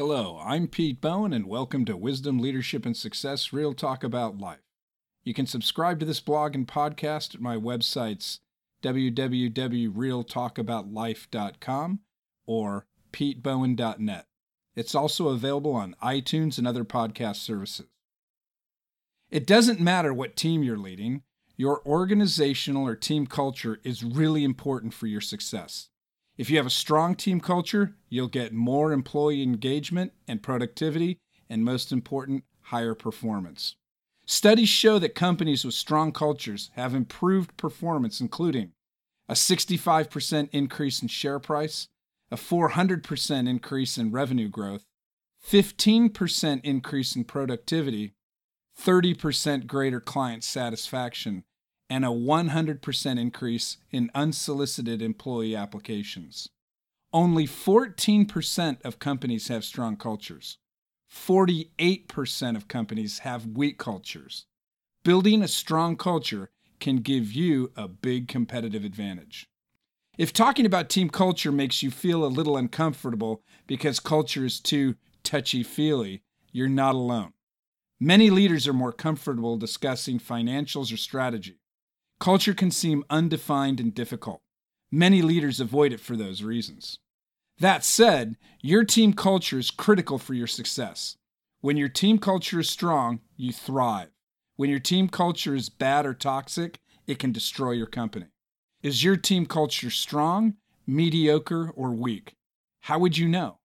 Hello, I'm Pete Bowen, and welcome to Wisdom, Leadership, and Success Real Talk About Life. You can subscribe to this blog and podcast at my websites www.realtalkaboutlife.com or petebowen.net. It's also available on iTunes and other podcast services. It doesn't matter what team you're leading, your organizational or team culture is really important for your success. If you have a strong team culture, you'll get more employee engagement and productivity, and most important, higher performance. Studies show that companies with strong cultures have improved performance, including a 65% increase in share price, a 400% increase in revenue growth, 15% increase in productivity, 30% greater client satisfaction, and a 100% increase in unsolicited employee applications. Only 14% of companies have strong cultures. 48% of companies have weak cultures. Building a strong culture can give you a big competitive advantage. If talking about team culture makes you feel a little uncomfortable because culture is too touchy feely, you're not alone. Many leaders are more comfortable discussing financials or strategy. Culture can seem undefined and difficult. Many leaders avoid it for those reasons. That said, your team culture is critical for your success. When your team culture is strong, you thrive. When your team culture is bad or toxic, it can destroy your company. Is your team culture strong, mediocre, or weak? How would you know?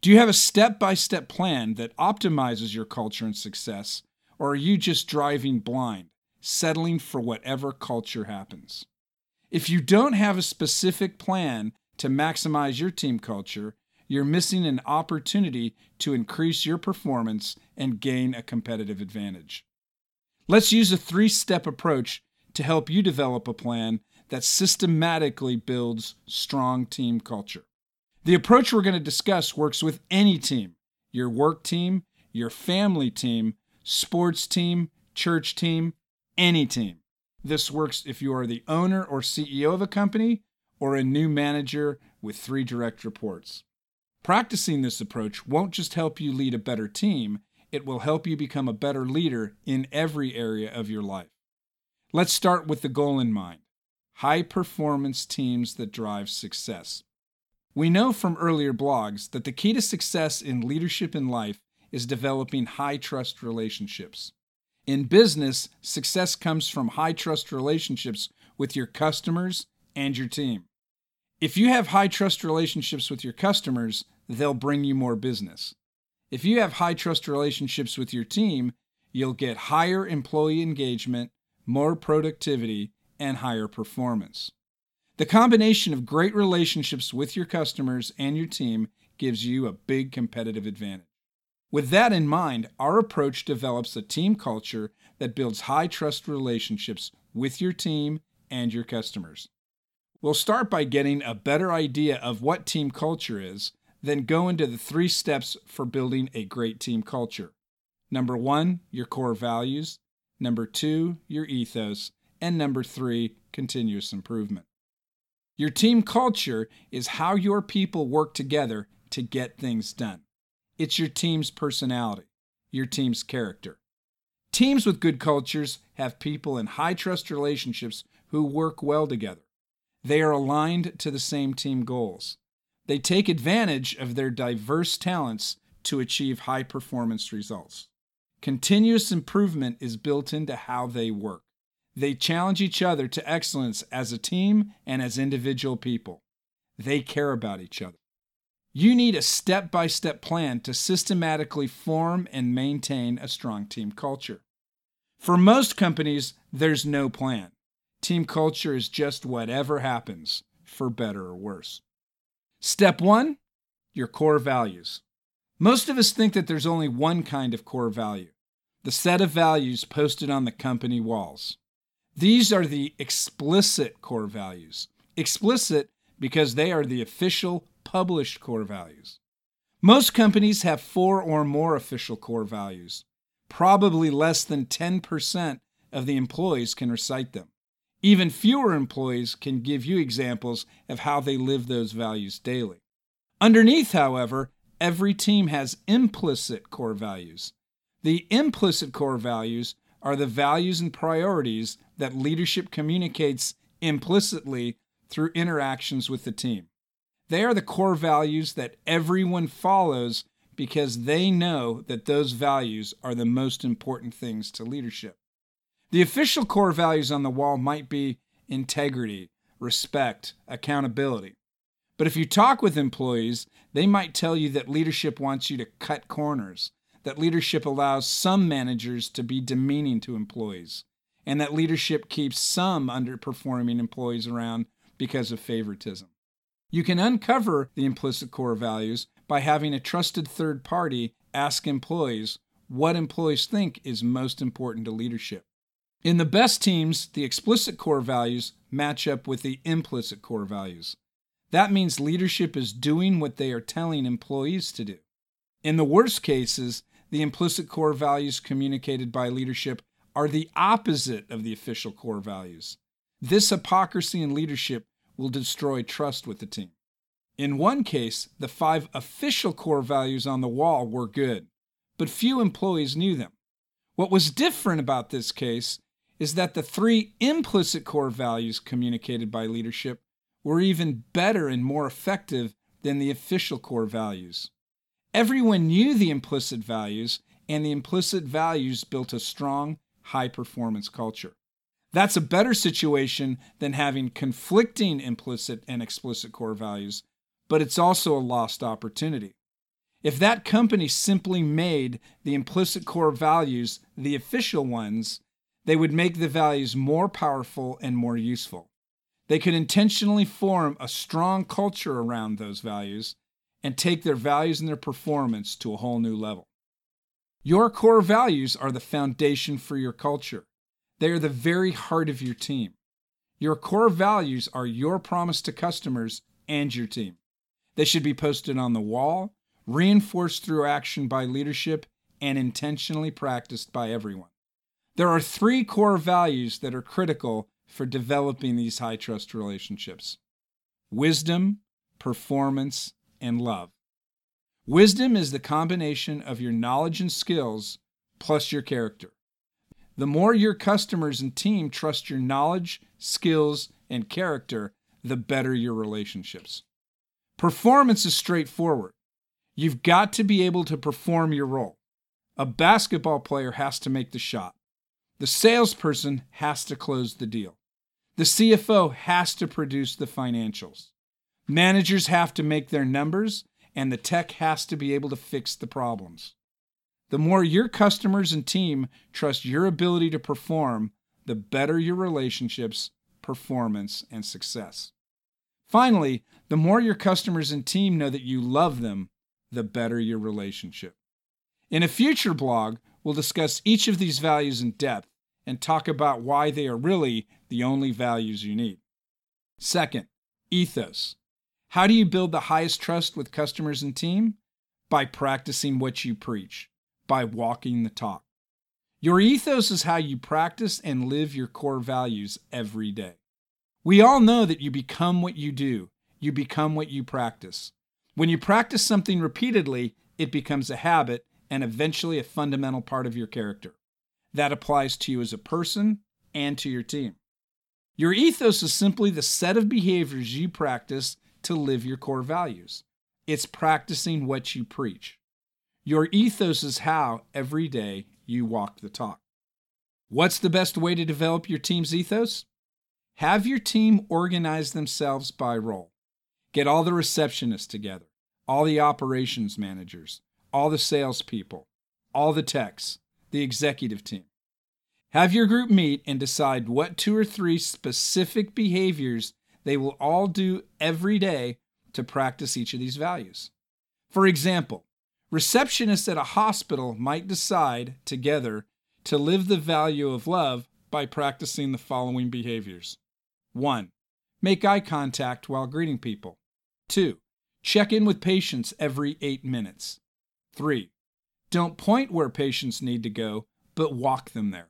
Do you have a step by step plan that optimizes your culture and success, or are you just driving blind? Settling for whatever culture happens. If you don't have a specific plan to maximize your team culture, you're missing an opportunity to increase your performance and gain a competitive advantage. Let's use a three step approach to help you develop a plan that systematically builds strong team culture. The approach we're going to discuss works with any team your work team, your family team, sports team, church team, any team. This works if you are the owner or CEO of a company or a new manager with three direct reports. Practicing this approach won't just help you lead a better team, it will help you become a better leader in every area of your life. Let's start with the goal in mind high performance teams that drive success. We know from earlier blogs that the key to success in leadership in life is developing high trust relationships. In business, success comes from high trust relationships with your customers and your team. If you have high trust relationships with your customers, they'll bring you more business. If you have high trust relationships with your team, you'll get higher employee engagement, more productivity, and higher performance. The combination of great relationships with your customers and your team gives you a big competitive advantage. With that in mind, our approach develops a team culture that builds high trust relationships with your team and your customers. We'll start by getting a better idea of what team culture is, then go into the three steps for building a great team culture. Number one, your core values. Number two, your ethos. And number three, continuous improvement. Your team culture is how your people work together to get things done. It's your team's personality, your team's character. Teams with good cultures have people in high trust relationships who work well together. They are aligned to the same team goals. They take advantage of their diverse talents to achieve high performance results. Continuous improvement is built into how they work. They challenge each other to excellence as a team and as individual people. They care about each other. You need a step by step plan to systematically form and maintain a strong team culture. For most companies, there's no plan. Team culture is just whatever happens, for better or worse. Step one your core values. Most of us think that there's only one kind of core value the set of values posted on the company walls. These are the explicit core values. Explicit because they are the official published core values. Most companies have four or more official core values. Probably less than 10% of the employees can recite them. Even fewer employees can give you examples of how they live those values daily. Underneath, however, every team has implicit core values. The implicit core values are the values and priorities that leadership communicates implicitly through interactions with the team. They are the core values that everyone follows because they know that those values are the most important things to leadership. The official core values on the wall might be integrity, respect, accountability. But if you talk with employees, they might tell you that leadership wants you to cut corners, that leadership allows some managers to be demeaning to employees, and that leadership keeps some underperforming employees around because of favoritism. You can uncover the implicit core values by having a trusted third party ask employees what employees think is most important to leadership. In the best teams, the explicit core values match up with the implicit core values. That means leadership is doing what they are telling employees to do. In the worst cases, the implicit core values communicated by leadership are the opposite of the official core values. This hypocrisy in leadership will destroy trust with the team. In one case, the five official core values on the wall were good, but few employees knew them. What was different about this case is that the three implicit core values communicated by leadership were even better and more effective than the official core values. Everyone knew the implicit values, and the implicit values built a strong, high performance culture. That's a better situation than having conflicting implicit and explicit core values, but it's also a lost opportunity. If that company simply made the implicit core values the official ones, they would make the values more powerful and more useful. They could intentionally form a strong culture around those values and take their values and their performance to a whole new level. Your core values are the foundation for your culture. They are the very heart of your team. Your core values are your promise to customers and your team. They should be posted on the wall, reinforced through action by leadership, and intentionally practiced by everyone. There are three core values that are critical for developing these high trust relationships wisdom, performance, and love. Wisdom is the combination of your knowledge and skills plus your character. The more your customers and team trust your knowledge, skills, and character, the better your relationships. Performance is straightforward. You've got to be able to perform your role. A basketball player has to make the shot. The salesperson has to close the deal. The CFO has to produce the financials. Managers have to make their numbers, and the tech has to be able to fix the problems. The more your customers and team trust your ability to perform, the better your relationships, performance, and success. Finally, the more your customers and team know that you love them, the better your relationship. In a future blog, we'll discuss each of these values in depth and talk about why they are really the only values you need. Second, ethos. How do you build the highest trust with customers and team? By practicing what you preach, by walking the talk. Your ethos is how you practice and live your core values every day. We all know that you become what you do, you become what you practice. When you practice something repeatedly, it becomes a habit and eventually a fundamental part of your character. That applies to you as a person and to your team. Your ethos is simply the set of behaviors you practice to live your core values. It's practicing what you preach. Your ethos is how, every day, you walk the talk. What's the best way to develop your team's ethos? Have your team organize themselves by role. Get all the receptionists together, all the operations managers, all the salespeople, all the techs, the executive team. Have your group meet and decide what two or three specific behaviors they will all do every day to practice each of these values. For example, receptionists at a hospital might decide together to live the value of love by practicing the following behaviors 1. Make eye contact while greeting people. 2. Check in with patients every 8 minutes. 3. Don't point where patients need to go, but walk them there.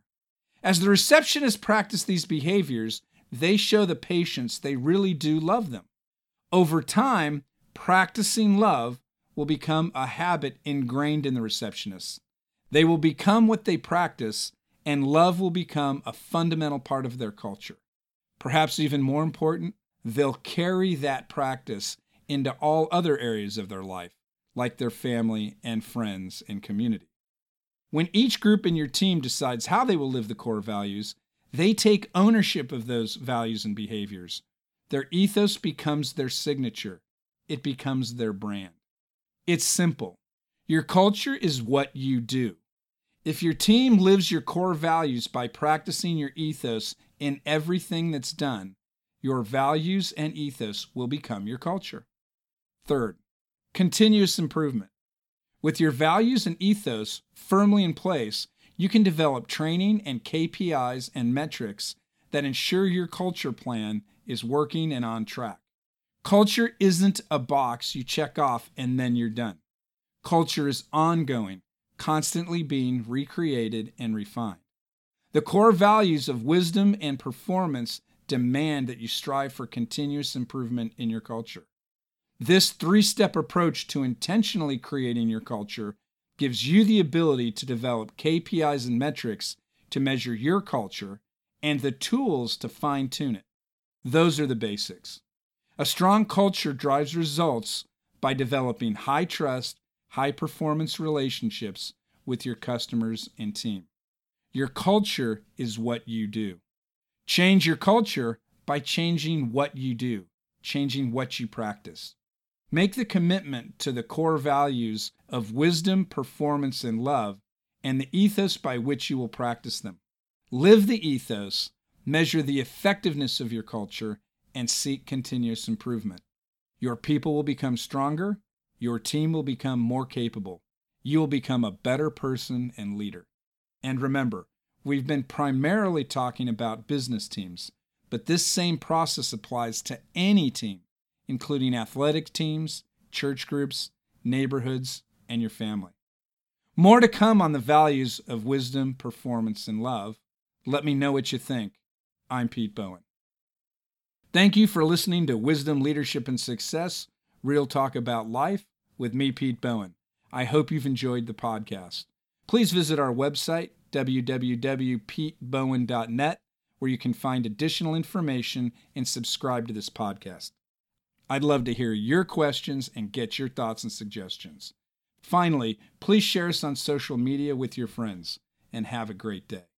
As the receptionists practice these behaviors, they show the patients they really do love them. Over time, practicing love will become a habit ingrained in the receptionists. They will become what they practice, and love will become a fundamental part of their culture. Perhaps even more important, they'll carry that practice into all other areas of their life, like their family and friends and community. When each group in your team decides how they will live the core values, they take ownership of those values and behaviors. Their ethos becomes their signature, it becomes their brand. It's simple. Your culture is what you do. If your team lives your core values by practicing your ethos in everything that's done, your values and ethos will become your culture. Third, continuous improvement. With your values and ethos firmly in place, you can develop training and KPIs and metrics that ensure your culture plan is working and on track. Culture isn't a box you check off and then you're done. Culture is ongoing, constantly being recreated and refined. The core values of wisdom and performance demand that you strive for continuous improvement in your culture. This three step approach to intentionally creating your culture gives you the ability to develop KPIs and metrics to measure your culture and the tools to fine tune it. Those are the basics. A strong culture drives results by developing high trust, high performance relationships with your customers and team. Your culture is what you do. Change your culture by changing what you do, changing what you practice. Make the commitment to the core values of wisdom, performance, and love, and the ethos by which you will practice them. Live the ethos, measure the effectiveness of your culture, and seek continuous improvement. Your people will become stronger, your team will become more capable, you will become a better person and leader. And remember, we've been primarily talking about business teams, but this same process applies to any team, including athletic teams, church groups, neighborhoods, and your family. More to come on the values of wisdom, performance, and love. Let me know what you think. I'm Pete Bowen. Thank you for listening to Wisdom, Leadership, and Success Real Talk About Life with me, Pete Bowen. I hope you've enjoyed the podcast. Please visit our website, www.petebowen.net, where you can find additional information and subscribe to this podcast. I'd love to hear your questions and get your thoughts and suggestions. Finally, please share us on social media with your friends and have a great day.